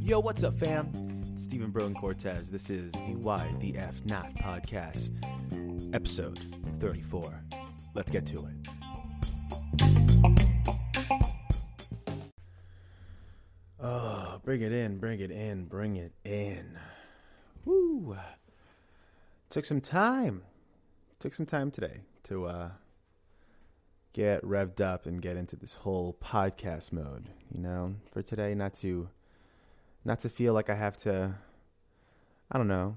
Yo, what's up, fam? It's Stephen Broden Cortez. This is the Why the F Not podcast, episode 34. Let's get to it. Oh, bring it in, bring it in, bring it in. Woo! Took some time. Took some time today to uh, get revved up and get into this whole podcast mode. You know, for today, not to not to feel like I have to. I don't know.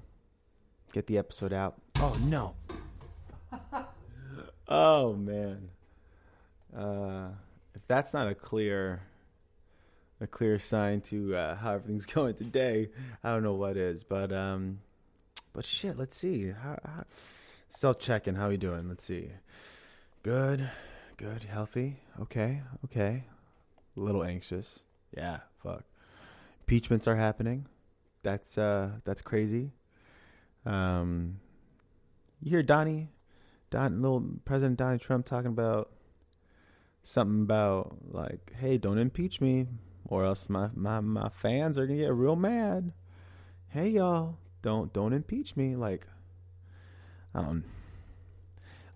Get the episode out. Oh no. oh man. Uh, if that's not a clear a clear sign to uh, how everything's going today, I don't know what is. But um, but shit. Let's see. How, how, still checking. How you doing? Let's see. Good. Good. Healthy. Okay. Okay. A little anxious. Yeah. Fuck. Impeachments are happening. That's uh that's crazy. Um you hear Donnie Don little President Donald Trump talking about something about like, hey, don't impeach me or else my, my, my fans are gonna get real mad. Hey y'all, don't don't impeach me. Like I don't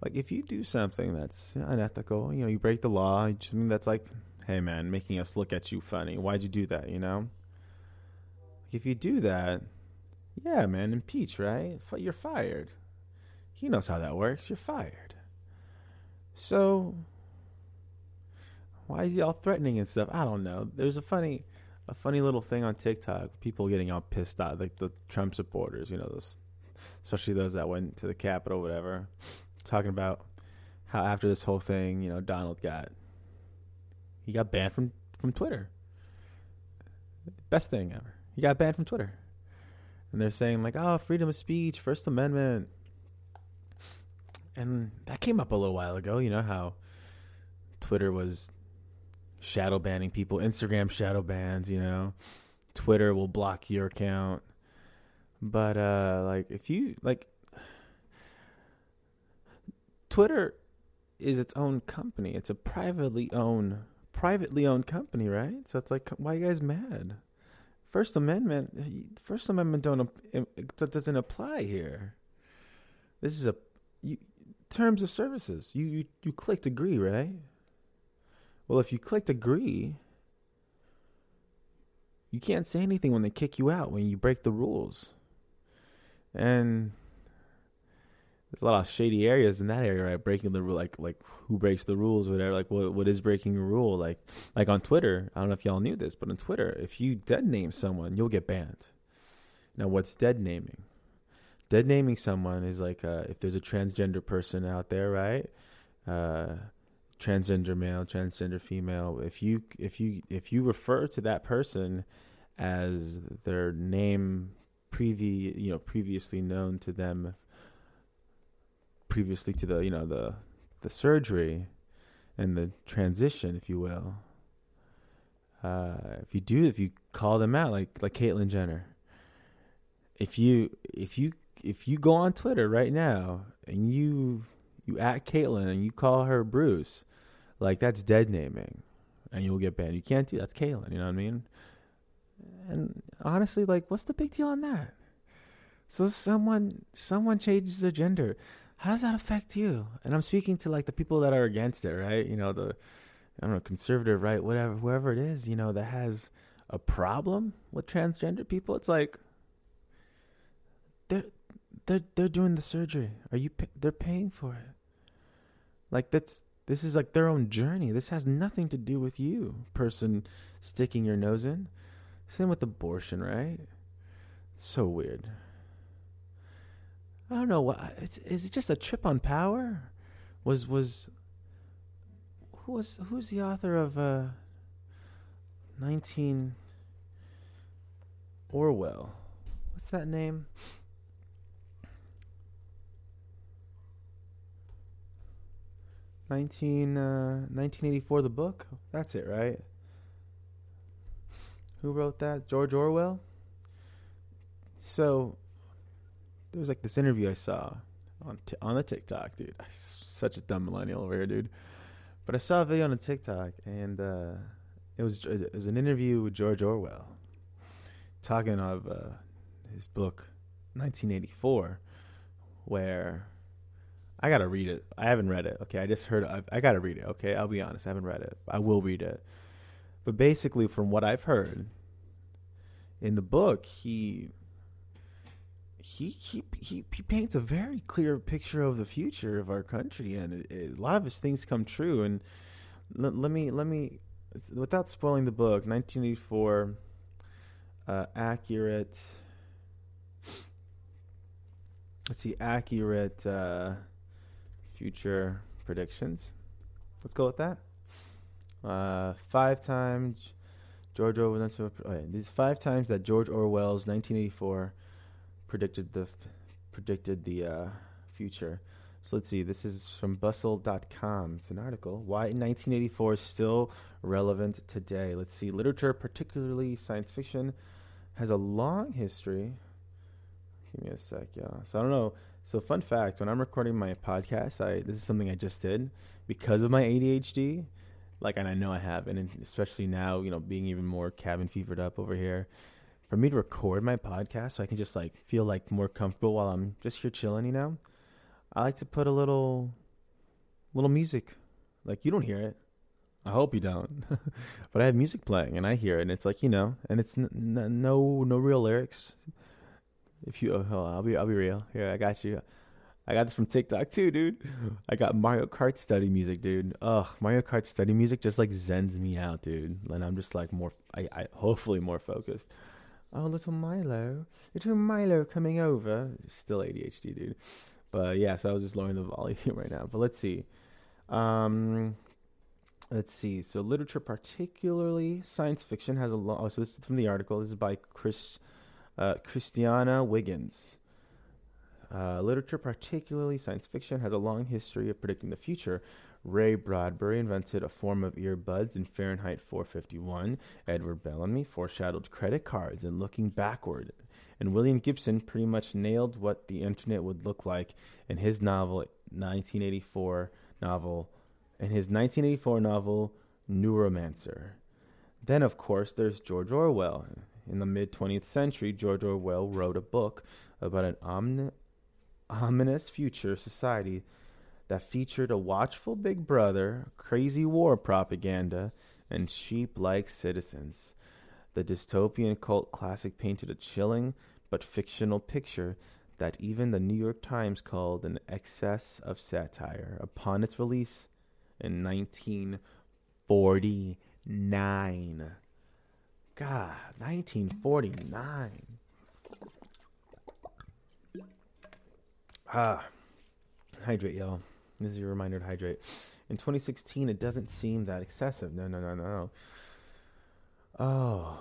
like if you do something that's unethical, you know, you break the law, something that's like, hey man, making us look at you funny. Why'd you do that, you know? like If you do that, yeah, man, impeach, right? You're fired. He knows how that works. You're fired. So, why is he all threatening and stuff? I don't know. There's a funny, a funny little thing on TikTok. People getting all pissed off, like the Trump supporters. You know, those, especially those that went to the Capitol, whatever, talking about how after this whole thing, you know, Donald got, he got banned from from Twitter. Best thing ever. He got banned from Twitter. And they're saying, like, oh, freedom of speech, First Amendment. And that came up a little while ago, you know, how Twitter was shadow banning people, Instagram shadow bans, you know, Twitter will block your account. But, uh, like, if you, like, Twitter is its own company. It's a privately owned, privately owned company, right? So it's like, why are you guys mad? First Amendment, First Amendment don't doesn't apply here. This is a you, terms of services. You, you you clicked agree, right? Well, if you clicked agree, you can't say anything when they kick you out when you break the rules. And there's a lot of shady areas in that area, right? Breaking the rule, like like who breaks the rules, whatever. Like what what is breaking a rule? Like like on Twitter, I don't know if y'all knew this, but on Twitter, if you dead name someone, you'll get banned. Now, what's dead naming? Dead naming someone is like uh, if there's a transgender person out there, right? Uh, transgender male, transgender female. If you if you if you refer to that person as their name previ you know previously known to them previously to the you know the the surgery and the transition, if you will. Uh, if you do, if you call them out, like like Caitlyn Jenner, if you if you if you go on Twitter right now and you you at Caitlyn and you call her Bruce, like that's dead naming, and you'll get banned. You can't do that's Caitlyn. You know what I mean? And honestly, like, what's the big deal on that? So someone someone changes their gender how does that affect you? And I'm speaking to like the people that are against it, right? You know, the I don't know, conservative, right? Whatever, whoever it is, you know, that has a problem with transgender people. It's like they're they're they're doing the surgery. Are you? They're paying for it. Like that's this is like their own journey. This has nothing to do with you, person sticking your nose in. Same with abortion, right? It's so weird. I don't know what is it just a trip on power? Was was who was who's the author of uh 19 Orwell? What's that name? Nineteen uh, 1984 the book? That's it, right? Who wrote that? George Orwell? So there was like this interview I saw on t- on the TikTok, dude. Such a dumb millennial over here, dude. But I saw a video on the TikTok, and uh, it was it was an interview with George Orwell, talking of uh, his book, 1984, where I gotta read it. I haven't read it. Okay, I just heard. I, I gotta read it. Okay, I'll be honest. I haven't read it. I will read it. But basically, from what I've heard in the book, he he he he, he paints a very clear picture of the future of our country, and it, it, a lot of his things come true. And l- let me let me without spoiling the book, 1984, uh, accurate. Let's see, accurate uh, future predictions. Let's go with that. Uh, five times George Orwell. Oh, these five times that George Orwell's 1984 predicted the predicted the uh, future. So let's see. This is from Bustle.com. It's an article. Why 1984 is still relevant today. Let's see. Literature, particularly science fiction, has a long history. Give me a sec, yeah. So I don't know. So fun fact: when I'm recording my podcast, I this is something I just did because of my ADHD. Like, and I know I have, and especially now, you know, being even more cabin fevered up over here for me to record my podcast so I can just like feel like more comfortable while I'm just here chilling, you know, I like to put a little little music. Like you don't hear it. I hope you don't. but I have music playing and I hear it and it's like, you know, and it's n- n- no no real lyrics. If you oh, I'll be I'll be real. Here, I got you. I got this from TikTok too, dude. I got Mario Kart study music, dude. Ugh, Mario Kart study music just like zens me out, dude. And I'm just like more I, I hopefully more focused. Oh, little Milo. Little Milo coming over. Still ADHD, dude. But yeah, so I was just lowering the volume right now. But let's see. Um, let's see. So literature, particularly science fiction, has a long. Oh, so this is from the article. This is by Chris uh, Christiana Wiggins. Uh, literature, particularly science fiction, has a long history of predicting the future. Ray Bradbury invented a form of earbuds in Fahrenheit 451. Edward Bellamy foreshadowed credit cards and looking backward. And William Gibson pretty much nailed what the internet would look like in his novel 1984 novel in his 1984 novel Neuromancer. Then of course there's George Orwell. In the mid 20th century, George Orwell wrote a book about an omni- ominous future society that featured a watchful big brother, crazy war propaganda, and sheep like citizens. The dystopian cult classic painted a chilling but fictional picture that even the New York Times called an excess of satire upon its release in 1949. God, 1949. Ah, hydrate, y'all. This is your reminder to hydrate. In 2016, it doesn't seem that excessive. No, no, no, no. Oh,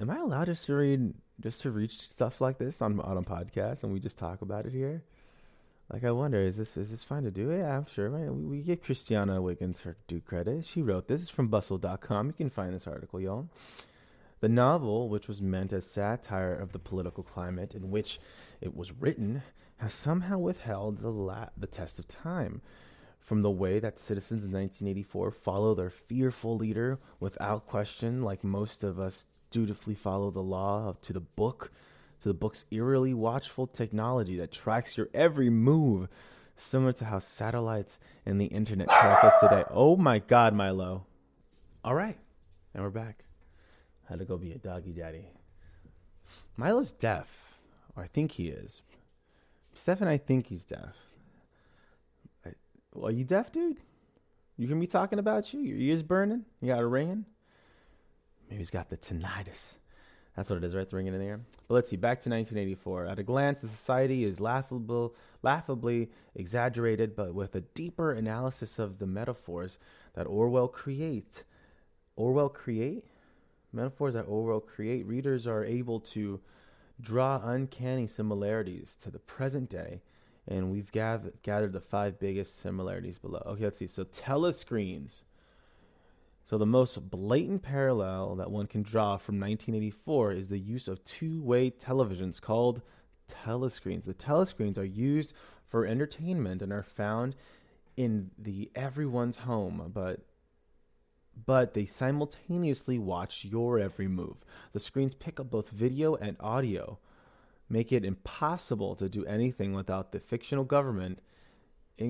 am I allowed just to read, just to reach stuff like this on on a podcast, and we just talk about it here? Like, I wonder, is this is this fine to do? Yeah, I'm sure. Right? We, we give Christiana Wiggins her due credit. She wrote this. is from Bustle.com. You can find this article, y'all. The novel, which was meant as satire of the political climate in which it was written, has somehow withheld the, la- the test of time. From the way that citizens in 1984 follow their fearful leader without question, like most of us dutifully follow the law to the book, to the book's eerily watchful technology that tracks your every move, similar to how satellites and the internet track us today. Oh my God, Milo. All right, and we're back. Had to go be a doggy daddy. Milo's deaf, or I think he is, Stefan, I think he's deaf. Are you deaf, dude? You hear me talking about you? Your ears burning? You got a ringing? Maybe he's got the tinnitus. That's what it is, right? The ringing in the ear. But let's see. Back to 1984. At a glance, the society is laughable, laughably exaggerated, but with a deeper analysis of the metaphors that Orwell create. Orwell create metaphors that Orwell create. Readers are able to draw uncanny similarities to the present day, and we've gathered, gathered the five biggest similarities below. Okay, let's see. So, telescreens. So, the most blatant parallel that one can draw from 1984 is the use of two way televisions called telescreens. The telescreens are used for entertainment and are found in the everyone's home, but but they simultaneously watch your every move. The screens pick up both video and audio, make it impossible to do anything without the fictional government.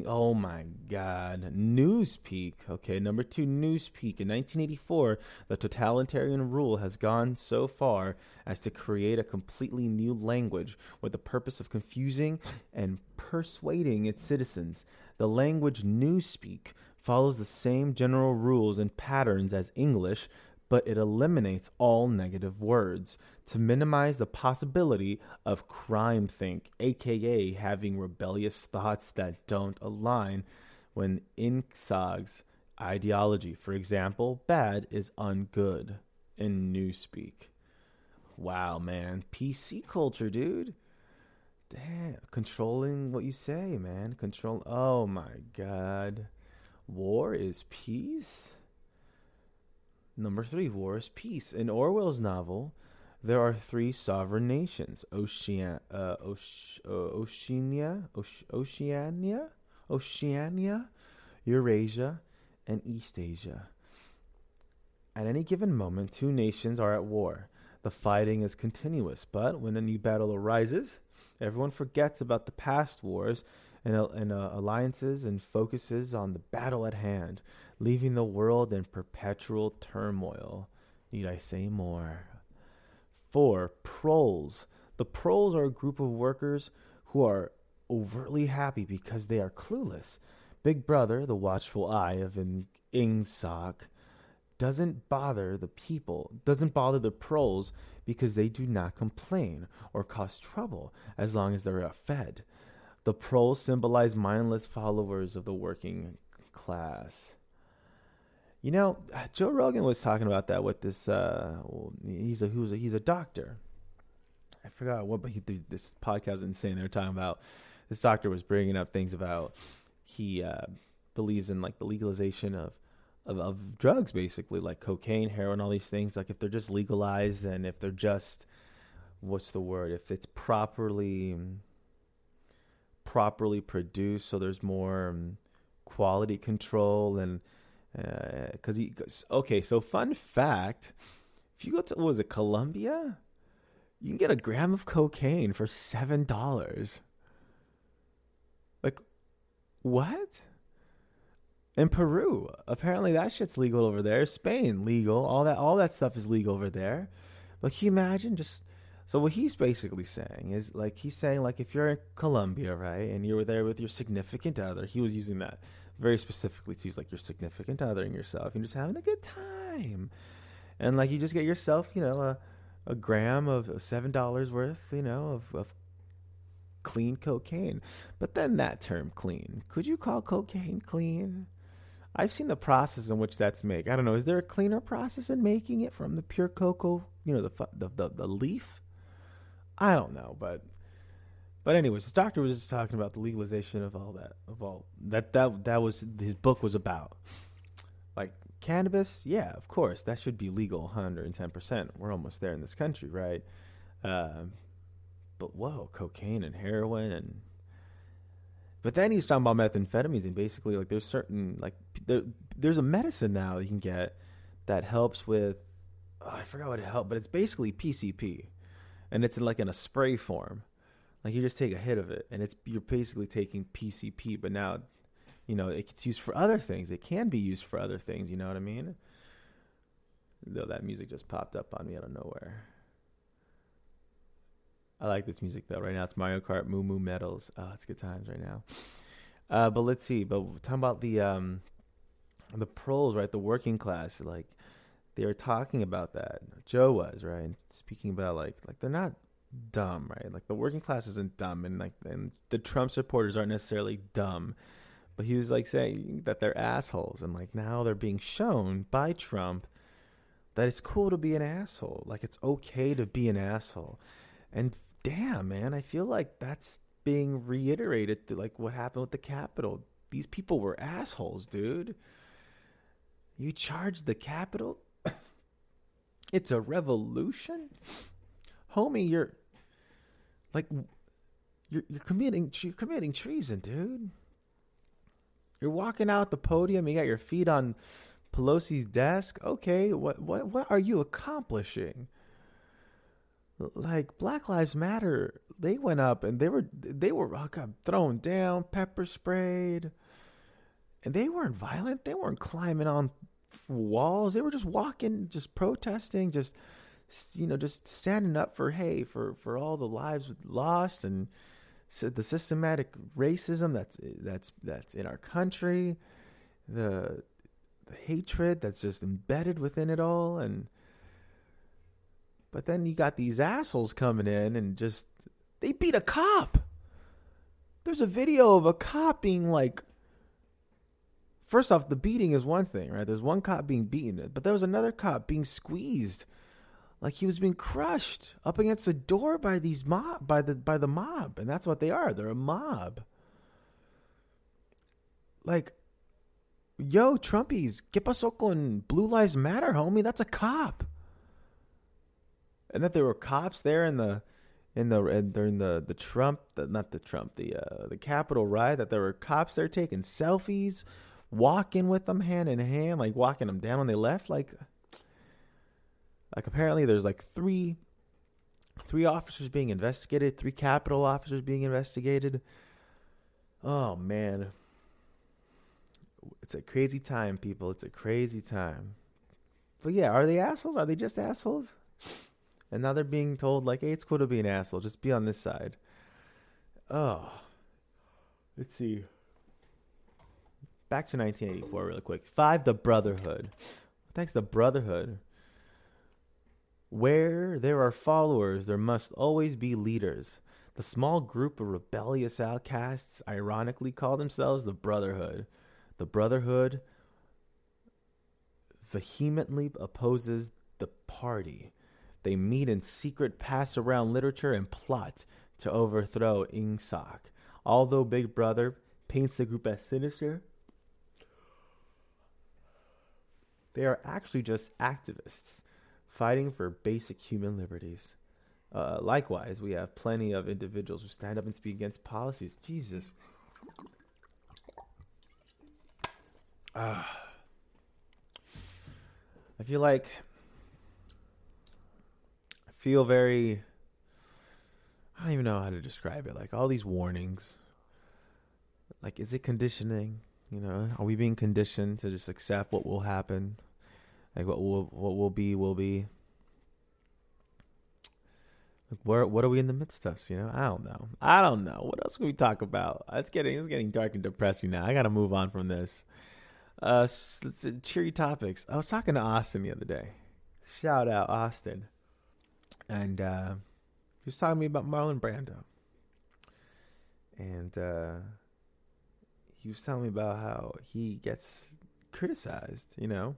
Oh my God. Newspeak. Okay, number two, Newspeak. In 1984, the totalitarian rule has gone so far as to create a completely new language with the purpose of confusing and persuading its citizens. The language Newspeak follows the same general rules and patterns as English, but it eliminates all negative words to minimize the possibility of crime think, aka having rebellious thoughts that don't align when Ingsoc's ideology, for example, bad is ungood in Newspeak. Wow, man. PC culture, dude. Damn. Controlling what you say, man. Control. Oh my god. War is peace? Number three, war is peace. In Orwell's novel, there are three sovereign nations Ocean, uh, uh, Oceania, Oce- Oceania, Oceania, Eurasia, and East Asia. At any given moment, two nations are at war. The fighting is continuous, but when a new battle arises, everyone forgets about the past wars and, and uh, alliances and focuses on the battle at hand, leaving the world in perpetual turmoil. Need I say more? Four, proles. The proles are a group of workers who are overtly happy because they are clueless. Big Brother, the watchful eye of an Ingsoc, doesn't bother the people, doesn't bother the proles because they do not complain or cause trouble as long as they're fed. The proles symbolize mindless followers of the working class. You know, Joe Rogan was talking about that with this. Uh, he's a who's a, he's a doctor. I forgot what, but he, this podcast is insane. They're talking about this doctor was bringing up things about he uh, believes in like the legalization of, of of drugs, basically like cocaine, heroin, all these things. Like if they're just legalized, and if they're just what's the word? If it's properly properly produced, so there's more um, quality control and because uh, he okay. So fun fact: if you go to was it Colombia, you can get a gram of cocaine for seven dollars. Like what? In Peru, apparently that shit's legal over there. Spain, legal. All that, all that stuff is legal over there. But can you imagine just so what he's basically saying is like he's saying like if you're in Colombia, right, and you were there with your significant other, he was using that very specifically to use like your significant other and yourself, and just having a good time, and like you just get yourself, you know, a a gram of seven dollars worth, you know, of, of clean cocaine. But then that term clean, could you call cocaine clean? I've seen the process in which that's made. I don't know. Is there a cleaner process in making it from the pure cocoa? You know, the the the, the leaf I don't know, but but anyways, this doctor was just talking about the legalization of all that of all that that that was his book was about. Like cannabis, yeah, of course, that should be legal 110 percent. We're almost there in this country, right? Uh, but whoa, cocaine and heroin and but then he's talking about methamphetamines and basically like there's certain like there, there's a medicine now you can get that helps with oh, I forgot what it helped, but it's basically PCP and it's like in a spray form. Like you just take a hit of it, and it's you're basically taking PCP, but now, you know, it's used for other things. It can be used for other things. You know what I mean? Though that music just popped up on me out of nowhere. I like this music though. Right now it's Mario Kart Moo Moo Meadows. Oh, it's good times right now. Uh, but let's see. But talking about the um, the proles, right? The working class, like they were talking about that. Joe was right, speaking about like like they're not dumb, right? Like the working class isn't dumb, and like and the Trump supporters aren't necessarily dumb, but he was like saying that they're assholes, and like now they're being shown by Trump that it's cool to be an asshole, like it's okay to be an asshole, and damn man, I feel like that's being reiterated to like what happened with the Capitol. These people were assholes, dude. You charged the Capitol it's a revolution? Homie, you're like you're you're committing you're committing treason, dude. You're walking out the podium. You got your feet on Pelosi's desk. Okay, what what what are you accomplishing? Like Black Lives Matter, they went up and they were they were oh God, thrown down, pepper sprayed, and they weren't violent. They weren't climbing on walls. They were just walking, just protesting, just you know, just standing up for hey, for for all the lives lost and the systematic racism that's that's that's in our country, the, the hatred that's just embedded within it all, and but then you got these assholes coming in and just they beat a cop. There's a video of a cop being like First off, the beating is one thing, right? There's one cop being beaten, but there was another cop being squeezed. Like he was being crushed up against a door by these mob by the by the mob and that's what they are. They're a mob. Like yo trumpies que pasó con blue lives matter homie? That's a cop. And that there were cops there in the in the in, during the the trump the, not the trump the uh the capitol riot that there were cops there taking selfies walking with them hand in hand like walking them down when they left like like apparently there's like three three officers being investigated, three Capitol officers being investigated. Oh man. It's a crazy time, people. It's a crazy time. But yeah, are they assholes? Are they just assholes? And now they're being told like, hey, it's cool to be an asshole. Just be on this side. Oh. Let's see. Back to 1984 really quick. Five, the Brotherhood. Thanks, the Brotherhood. Where there are followers, there must always be leaders. The small group of rebellious outcasts ironically call themselves the Brotherhood. The Brotherhood vehemently opposes the party. They meet in secret, pass around literature, and plot to overthrow Ingsoc. Although Big Brother paints the group as sinister, they are actually just activists fighting for basic human liberties. Uh, likewise, we have plenty of individuals who stand up and speak against policies. Jesus. Uh, I feel like I feel very I don't even know how to describe it. Like all these warnings. Like is it conditioning? You know, are we being conditioned to just accept what will happen? Like what will what will be will be. Like where what are we in the midst of? You know, I don't know. I don't know. What else can we talk about? It's getting it's getting dark and depressing now. I got to move on from this. Uh, cheery topics. I was talking to Austin the other day. Shout out Austin, and uh, he was talking to me about Marlon Brando, and uh, he was telling me about how he gets criticized. You know,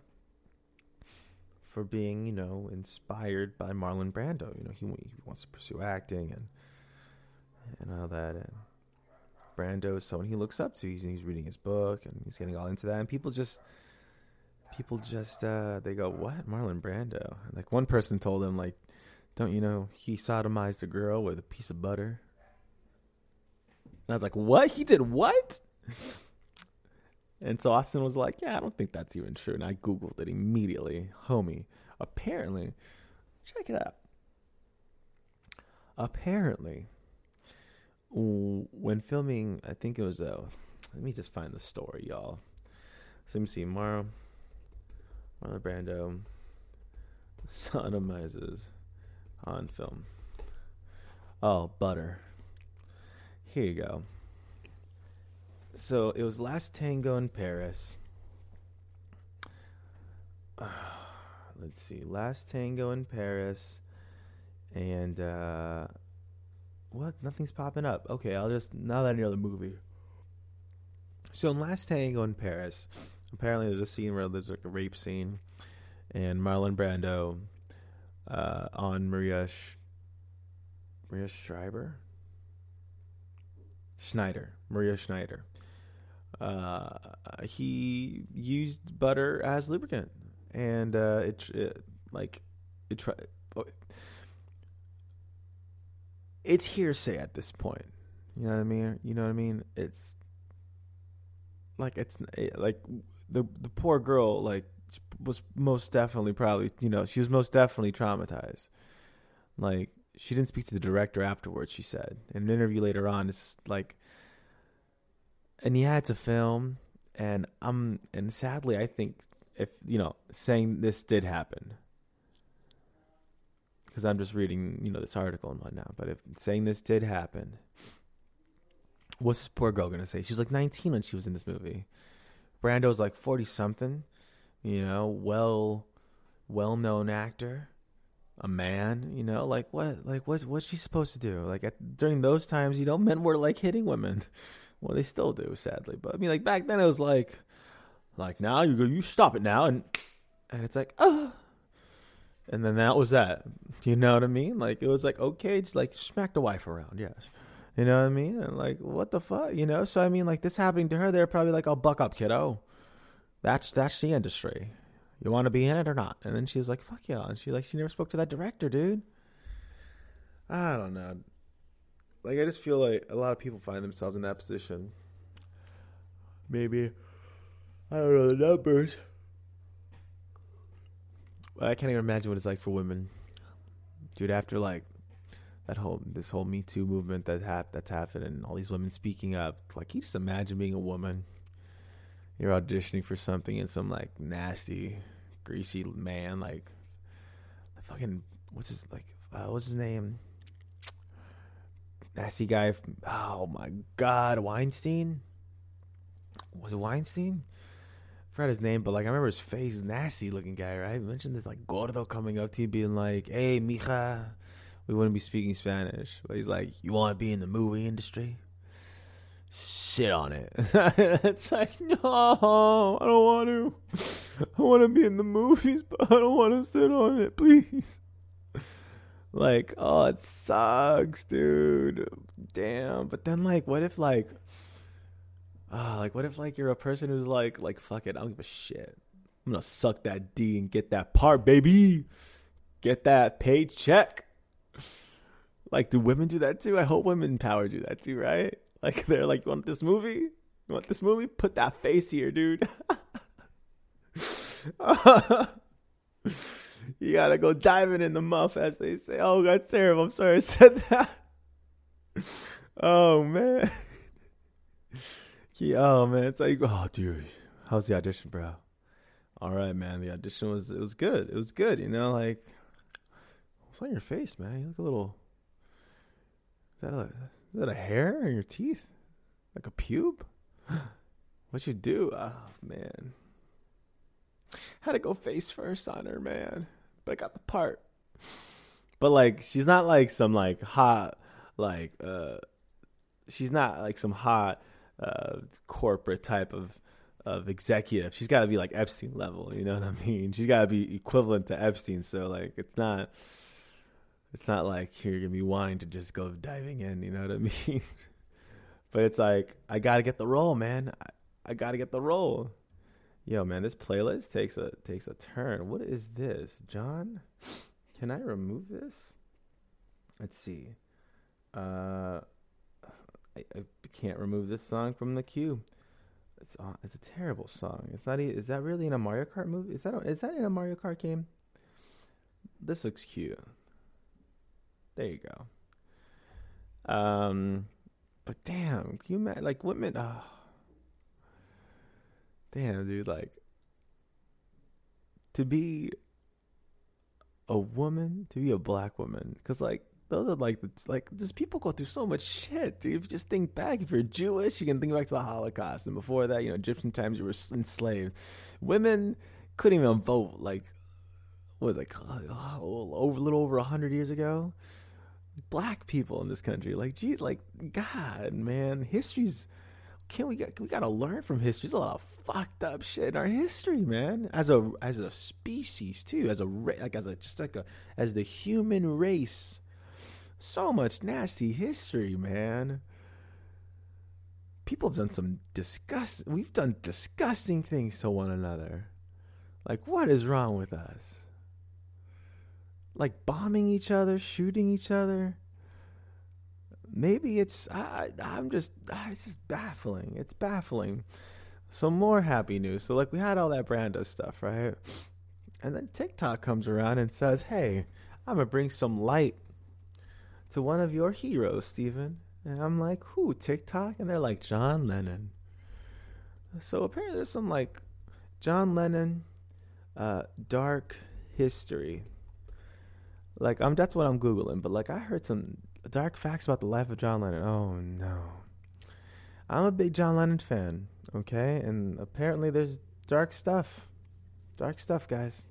for being, you know, inspired by Marlon Brando. You know, he, he wants to pursue acting and and all that. And Brando is someone he looks up to. He's, he's reading his book and he's getting all into that. And people just people just uh, they go, "What, Marlon Brando?" And like one person told him, like, "Don't you know he sodomized a girl with a piece of butter?" And I was like, "What? He did what?" And so Austin was like, Yeah, I don't think that's even true. And I Googled it immediately. Homie, apparently, check it out. Apparently, when filming, I think it was, uh, let me just find the story, y'all. So let me see. Mar, Marlon Brando sodomizes on film. Oh, butter. Here you go so it was last tango in Paris. Uh, let's see, last tango in Paris, and uh, what? Nothing's popping up. Okay, I'll just now that I know the movie. So in Last Tango in Paris, apparently there's a scene where there's like a rape scene, and Marlon Brando uh, on Maria Sh- Maria Schreiber Schneider Maria Schneider uh, he used butter as lubricant, and uh, it, it like it. Oh, it's hearsay at this point. You know what I mean? You know what I mean? It's like it's like the the poor girl like was most definitely probably you know she was most definitely traumatized. Like she didn't speak to the director afterwards. She said in an interview later on, it's like, and yeah, it's a film, and I'm and sadly I think if you know saying this did happen because I'm just reading you know this article and whatnot, but if saying this did happen. What's this poor girl gonna say? She was like 19 when she was in this movie. Brando's like 40 something you know, well well known actor, a man, you know, like what like what's what's she supposed to do? Like at, during those times, you know, men were like hitting women. Well, they still do, sadly. But I mean like back then it was like like now you go you stop it now and and it's like, oh and then that was that. You know what I mean? Like it was like okay, just like smack the wife around, yes. You know what I mean? And like what the fuck, you know? So I mean like this happening to her, they're probably like, "Oh, buck up, kiddo." That's that's the industry. You want to be in it or not? And then she was like, "Fuck yeah!" And she like she never spoke to that director, dude. I don't know. Like I just feel like a lot of people find themselves in that position. Maybe I don't know the numbers. I can't even imagine what it's like for women, dude. After like that whole this whole Me Too movement that that's happened and all these women speaking up, like, you just imagine being a woman? you're auditioning for something and some like nasty, greasy man like fucking what's his like uh, what's his name? Nasty guy. Oh my god, Weinstein. Was it Weinstein? I forgot his name, but like I remember his face. Nasty looking guy, right? I mentioned this like gordo coming up to you, being like, "Hey, mija." We wouldn't be speaking Spanish, but he's like, "You want to be in the movie industry?" sit on it. it's like, no, I don't want to. I want to be in the movies, but I don't want to sit on it, please. Like, oh, it sucks, dude. Damn. But then, like, what if, like, uh, like, what if, like, you're a person who's like, like, fuck it, I don't give a shit. I'm gonna suck that D and get that part, baby. Get that paycheck. Like, do women do that too? I hope women power do that too, right? Like they're like, you want this movie? You want this movie? Put that face here, dude. you gotta go diving in the muff, as they say. Oh, that's terrible. I'm sorry I said that. oh man. Oh man, it's like, oh dude, how's the audition, bro? All right, man. The audition was it was good. It was good. You know, like what's on your face, man? You look a little. Is that a is that a hair in your teeth? Like a pube? What you do? Oh man. Had to go face first on her, man. But I got the part. But like she's not like some like hot like uh she's not like some hot uh corporate type of of executive. She's got to be like Epstein level, you know what I mean? She's got to be equivalent to Epstein. So like it's not it's not like you're gonna be wanting to just go diving in. You know what I mean? but it's like I gotta get the role, man. I, I gotta get the role. Yo, man, this playlist takes a takes a turn. What is this, John? Can I remove this? Let's see. Uh, I, I can't remove this song from the queue. It's uh, it's a terrible song. It's not. Is that really in a Mario Kart movie? Is that a, is that in a Mario Kart game? This looks cute. There you go. Um, but damn, can you imagine, like women? Oh, damn, dude, like to be a woman, to be a black woman, because like those are like like just people go through so much shit, dude. If you just think back, if you're Jewish, you can think back to the Holocaust, and before that, you know, Egyptian times, you were enslaved. Women couldn't even vote. Like, what was like uh, oh, over a little over hundred years ago? black people in this country. Like, geez, like God, man, history's can we we gotta learn from history. There's a lot of fucked up shit in our history, man. As a as a species too, as a like as a just like a as the human race. So much nasty history, man. People have done some disgust. We've done disgusting things to one another. Like, what is wrong with us? like bombing each other, shooting each other. Maybe it's I, I'm just it's just baffling. It's baffling. some more happy news. So like we had all that Brando stuff, right? And then TikTok comes around and says, "Hey, I'm gonna bring some light to one of your heroes, Stephen." And I'm like, "Who? TikTok?" And they're like, "John Lennon." So apparently, there's some like John Lennon uh, dark history. Like I'm, that's what I'm googling. But like I heard some dark facts about the life of John Lennon. Oh no, I'm a big John Lennon fan. Okay, and apparently there's dark stuff. Dark stuff, guys.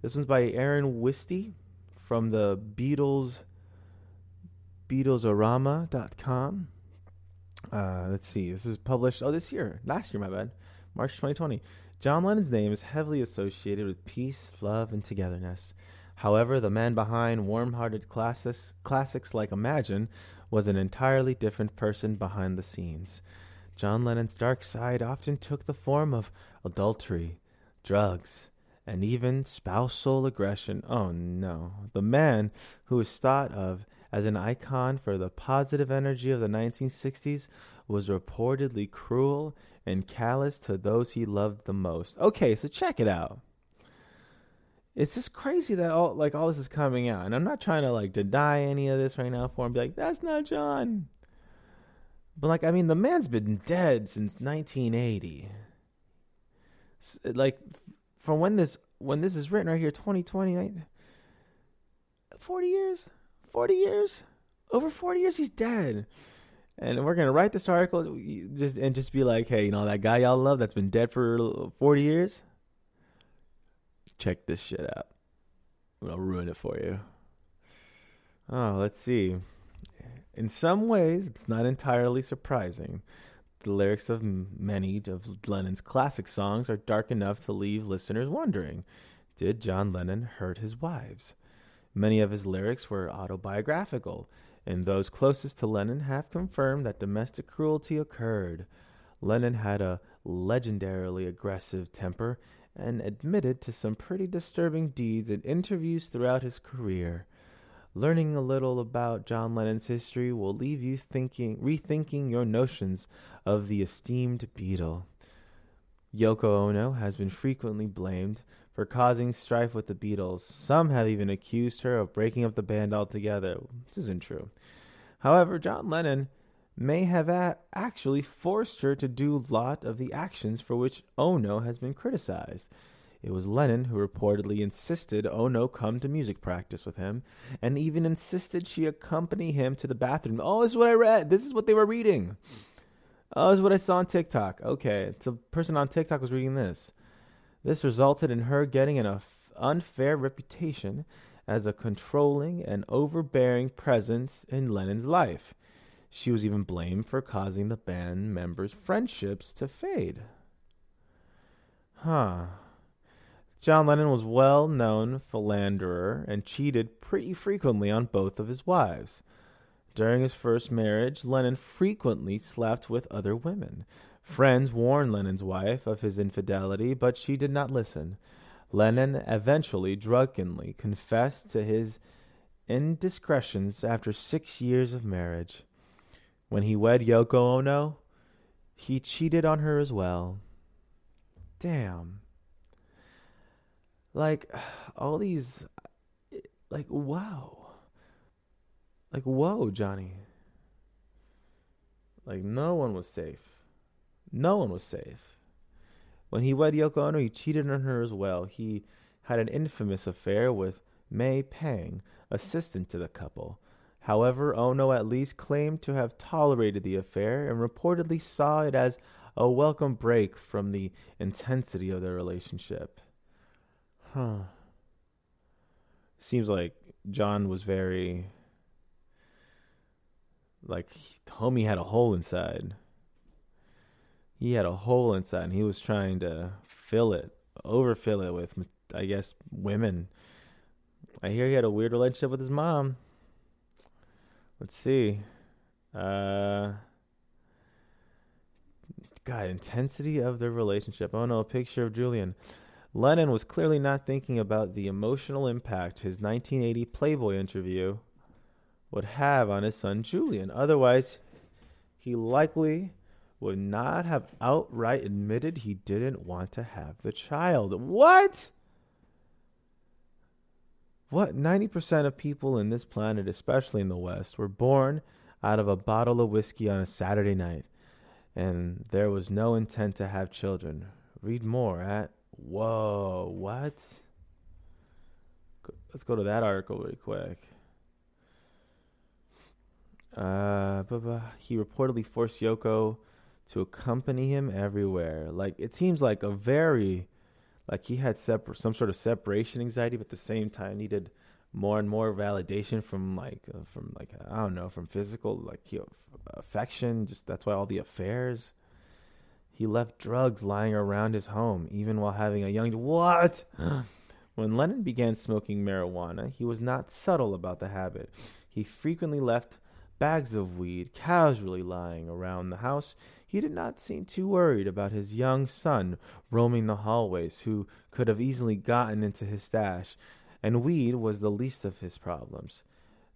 This one's by Aaron Wisty from the Beatles BeatlesOrama.com. Uh, let's see. This is published oh this year, last year, my bad, March 2020. John Lennon's name is heavily associated with peace, love, and togetherness. However, the man behind warm-hearted classics, classics like Imagine was an entirely different person behind the scenes. John Lennon's dark side often took the form of adultery, drugs, and even spousal aggression. Oh no. The man who is thought of as an icon for the positive energy of the 1960s was reportedly cruel and callous to those he loved the most. Okay, so check it out. It's just crazy that all like all this is coming out, and I'm not trying to like deny any of this right now for him. Be like, that's not John. But like, I mean, the man's been dead since 1980. Like, from when this when this is written right here, 2020, 40 years, 40 years, over 40 years, he's dead. And we're gonna write this article just and just be like, hey, you know that guy y'all love that's been dead for 40 years. Check this shit out. I'll ruin it for you. Oh, let's see. In some ways, it's not entirely surprising. The lyrics of many of Lennon's classic songs are dark enough to leave listeners wondering Did John Lennon hurt his wives? Many of his lyrics were autobiographical, and those closest to Lennon have confirmed that domestic cruelty occurred. Lennon had a legendarily aggressive temper and admitted to some pretty disturbing deeds in interviews throughout his career. Learning a little about John Lennon's history will leave you thinking, rethinking your notions of the esteemed Beatle. Yoko Ono has been frequently blamed for causing strife with the Beatles. Some have even accused her of breaking up the band altogether, which isn't true. However, John Lennon may have a- actually forced her to do lot of the actions for which Ono has been criticized. It was Lennon who reportedly insisted Ono come to music practice with him, and even insisted she accompany him to the bathroom. Oh, this is what I read. This is what they were reading. Oh, this is what I saw on TikTok. Okay, so a person on TikTok was reading this. This resulted in her getting an unfair reputation as a controlling and overbearing presence in Lennon's life. She was even blamed for causing the band members' friendships to fade. Huh. John Lennon was well known philanderer and cheated pretty frequently on both of his wives. During his first marriage, Lennon frequently slept with other women. Friends warned Lennon's wife of his infidelity, but she did not listen. Lennon eventually drunkenly confessed to his indiscretions after six years of marriage. When he wed Yoko Ono, he cheated on her as well. Damn. Like all these like wow. Like whoa johnny. Like no one was safe. No one was safe. When he wed yoko ono he cheated on her as well. He had an infamous affair with may pang assistant to the couple however ono at least claimed to have tolerated the affair and reportedly saw it as a welcome break from the intensity of their relationship Huh. Seems like John was very like homie had a hole inside. He had a hole inside and he was trying to fill it, overfill it with I guess women. I hear he had a weird relationship with his mom. Let's see. Uh God, intensity of their relationship. Oh no, a picture of Julian. Lennon was clearly not thinking about the emotional impact his 1980 Playboy interview would have on his son Julian. Otherwise, he likely would not have outright admitted he didn't want to have the child. What? What 90% of people in this planet, especially in the West, were born out of a bottle of whiskey on a Saturday night, and there was no intent to have children. Read more at Whoa, what? Let's go to that article really quick. Uh, he reportedly forced Yoko to accompany him everywhere. Like it seems like a very, like he had separ- some sort of separation anxiety, but at the same time needed more and more validation from like uh, from like I don't know from physical like he, affection. Just that's why all the affairs. He left drugs lying around his home, even while having a young. What? when Lennon began smoking marijuana, he was not subtle about the habit. He frequently left bags of weed casually lying around the house. He did not seem too worried about his young son roaming the hallways, who could have easily gotten into his stash, and weed was the least of his problems.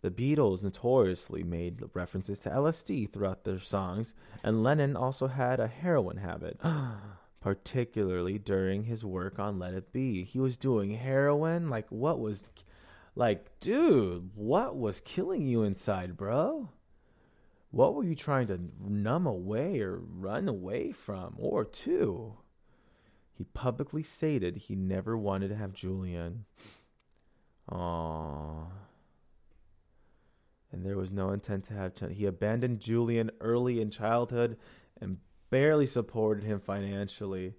The Beatles notoriously made references to LSD throughout their songs, and Lennon also had a heroin habit, particularly during his work on Let It Be. He was doing heroin? Like, what was. Like, dude, what was killing you inside, bro? What were you trying to numb away or run away from, or to? He publicly stated he never wanted to have Julian. Aww and there was no intent to have children. He abandoned Julian early in childhood and barely supported him financially.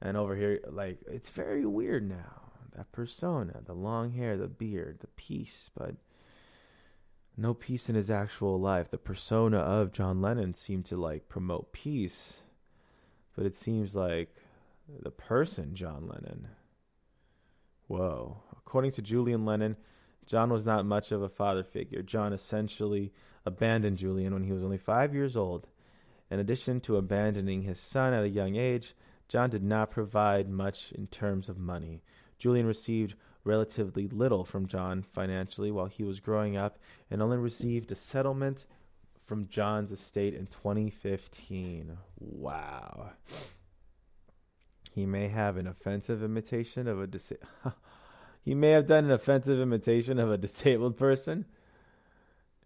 And over here, like, it's very weird now. That persona, the long hair, the beard, the peace, but no peace in his actual life. The persona of John Lennon seemed to, like, promote peace, but it seems like the person, John Lennon. Whoa. According to Julian Lennon, John was not much of a father figure. John essentially abandoned Julian when he was only five years old. In addition to abandoning his son at a young age, John did not provide much in terms of money. Julian received relatively little from John financially while he was growing up and only received a settlement from John's estate in 2015. Wow. He may have an offensive imitation of a dis- He may have done an offensive imitation of a disabled person.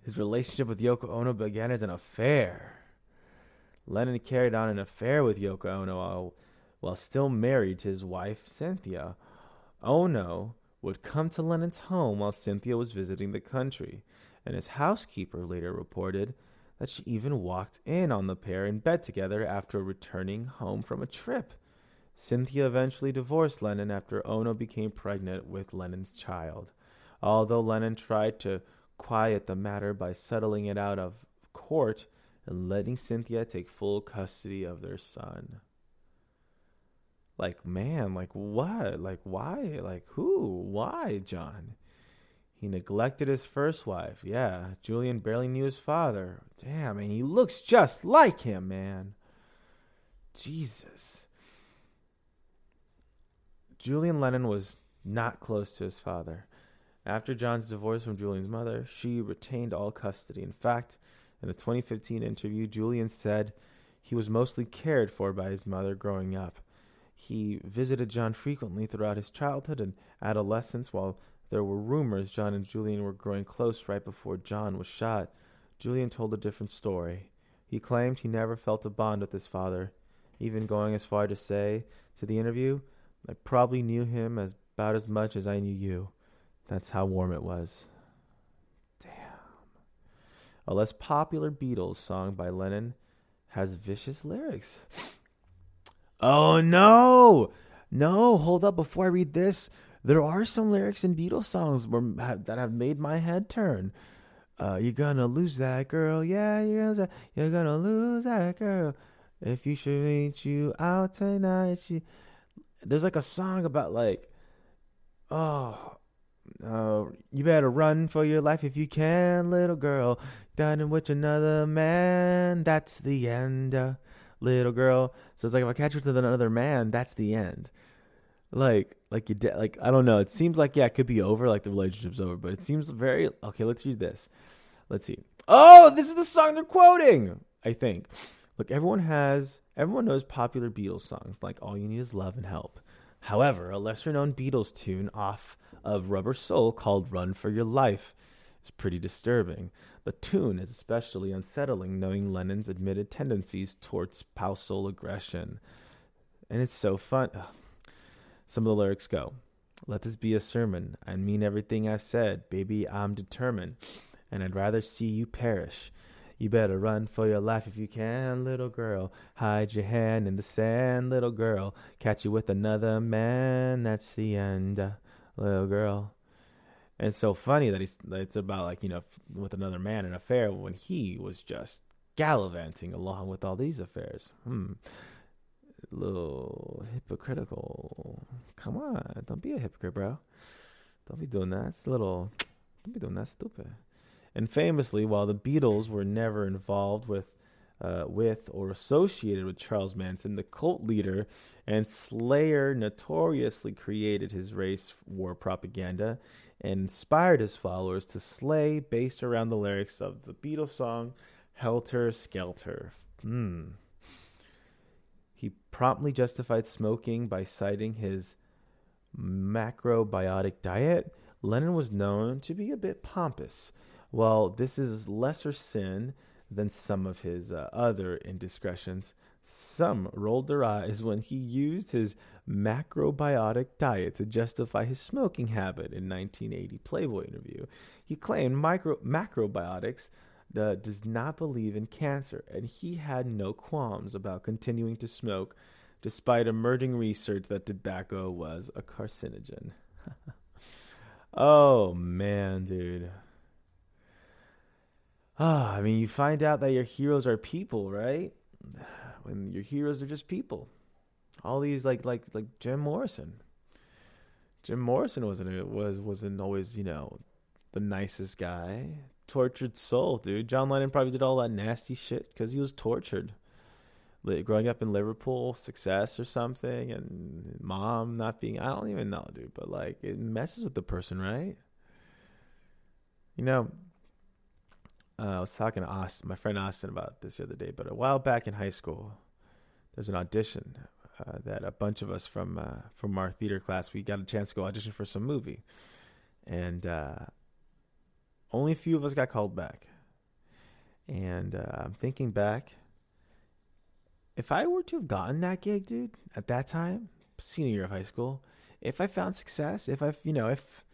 His relationship with Yoko Ono began as an affair. Lennon carried on an affair with Yoko Ono while, while still married to his wife, Cynthia. Ono would come to Lennon's home while Cynthia was visiting the country, and his housekeeper later reported that she even walked in on the pair in bed together after returning home from a trip. Cynthia eventually divorced Lennon after Ono became pregnant with Lennon's child. Although Lennon tried to quiet the matter by settling it out of court and letting Cynthia take full custody of their son. Like, man, like what? Like, why? Like, who? Why, John? He neglected his first wife. Yeah, Julian barely knew his father. Damn, and he looks just like him, man. Jesus. Julian Lennon was not close to his father. After John's divorce from Julian's mother, she retained all custody. In fact, in a 2015 interview, Julian said he was mostly cared for by his mother growing up. He visited John frequently throughout his childhood and adolescence, while there were rumors John and Julian were growing close right before John was shot. Julian told a different story. He claimed he never felt a bond with his father, even going as far to say to the interview, I probably knew him as about as much as I knew you. That's how warm it was. Damn. A less popular Beatles song by Lennon has vicious lyrics. Oh no! No, hold up before I read this. There are some lyrics in Beatles songs that have made my head turn. Uh, you're gonna lose that girl, yeah, you're gonna, you're gonna lose that girl. If you should meet you out tonight, she, there's like a song about like, oh, uh, you better run for your life if you can, little girl. Done with another man, that's the end, uh, little girl. So it's like if I catch her with another man, that's the end. Like, like you, de- like I don't know. It seems like yeah, it could be over, like the relationship's over. But it seems very okay. Let's read this. Let's see. Oh, this is the song they're quoting. I think. Look, everyone has, everyone knows popular Beatles songs like All You Need Is Love and Help. However, a lesser known Beatles tune off of Rubber Soul called Run for Your Life is pretty disturbing. The tune is especially unsettling, knowing Lennon's admitted tendencies towards spousal aggression. And it's so fun. Ugh. Some of the lyrics go Let this be a sermon. I mean everything I've said. Baby, I'm determined, and I'd rather see you perish. You better run for your life if you can, little girl. Hide your hand in the sand, little girl. Catch you with another man, that's the end, little girl. And it's so funny that he's it's about like you know with another man in an affair when he was just gallivanting along with all these affairs. Hmm, a little hypocritical. Come on, don't be a hypocrite, bro. Don't be doing that. It's a little. Don't be doing that stupid. And famously, while the Beatles were never involved with uh, with or associated with Charles Manson, the cult leader and Slayer notoriously created his race war propaganda inspired his followers to slay based around the lyrics of the Beatles song Helter Skelter. Hmm. He promptly justified smoking by citing his macrobiotic diet. Lennon was known to be a bit pompous. Well, this is lesser sin than some of his uh, other indiscretions. Some rolled their eyes when he used his macrobiotic diet to justify his smoking habit in 1980 Playboy interview. He claimed micro, macrobiotics uh, does not believe in cancer, and he had no qualms about continuing to smoke despite emerging research that tobacco was a carcinogen. oh man, dude. Ah, I mean, you find out that your heroes are people, right? When your heroes are just people. All these like like like Jim Morrison. Jim Morrison wasn't was wasn't always you know the nicest guy. Tortured soul, dude. John Lennon probably did all that nasty shit because he was tortured. Growing up in Liverpool, success or something, and mom not being, I don't even know, dude, but like it messes with the person, right? You know, uh, I was talking to Austin, my friend Austin, about this the other day. But a while back in high school, there's an audition uh, that a bunch of us from uh, from our theater class we got a chance to go audition for some movie, and uh, only a few of us got called back. And uh, I'm thinking back, if I were to have gotten that gig, dude, at that time, senior year of high school, if I found success, if I've you know, if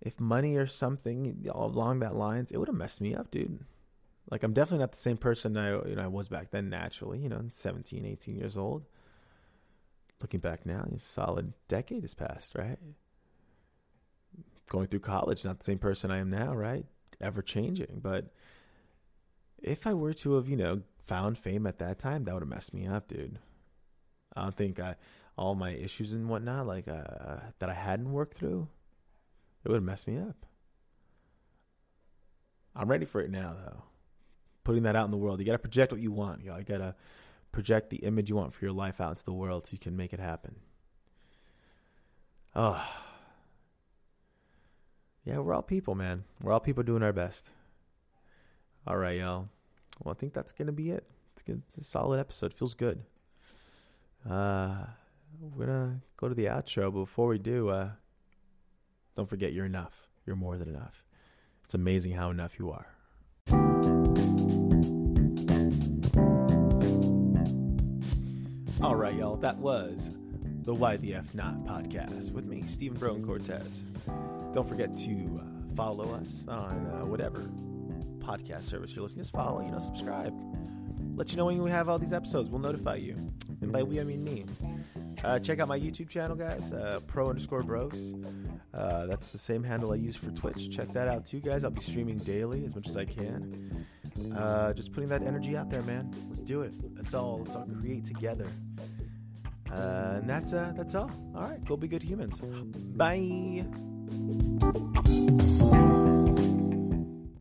if money or something along that lines, it would have messed me up, dude. Like I'm definitely not the same person I you know I was back then naturally, you know, 17, 18 years old. Looking back now, a solid decade has passed, right? Going through college, not the same person I am now, right? Ever changing, but if I were to have, you know, found fame at that time, that would have messed me up, dude. I don't think I all my issues and whatnot, like uh, that I hadn't worked through, it would have messed me up. I'm ready for it now, though. Putting that out in the world, you got to project what you want. You, know, you got to project the image you want for your life out into the world so you can make it happen. Oh, yeah, we're all people, man. We're all people doing our best. All right, y'all. Well, I think that's gonna be it. It's, good. it's a solid episode. Feels good. Uh, we're gonna go to the outro. But before we do, uh, don't forget, you're enough. You're more than enough. It's amazing how enough you are. Right, y'all. That was the Why the F Not podcast with me, Stephen Broen Cortez. Don't forget to uh, follow us on uh, whatever podcast service you're listening. Just follow, you know, subscribe. Let you know when we have all these episodes. We'll notify you. And by we, I mean me. Uh, check out my YouTube channel, guys. Uh, pro underscore bros. Uh, that's the same handle I use for Twitch. Check that out too, guys. I'll be streaming daily as much as I can. Uh, just putting that energy out there, man. Let's do it. Let's all let's all create together. Uh, and that's uh, that's all. All right, go be good humans. Bye.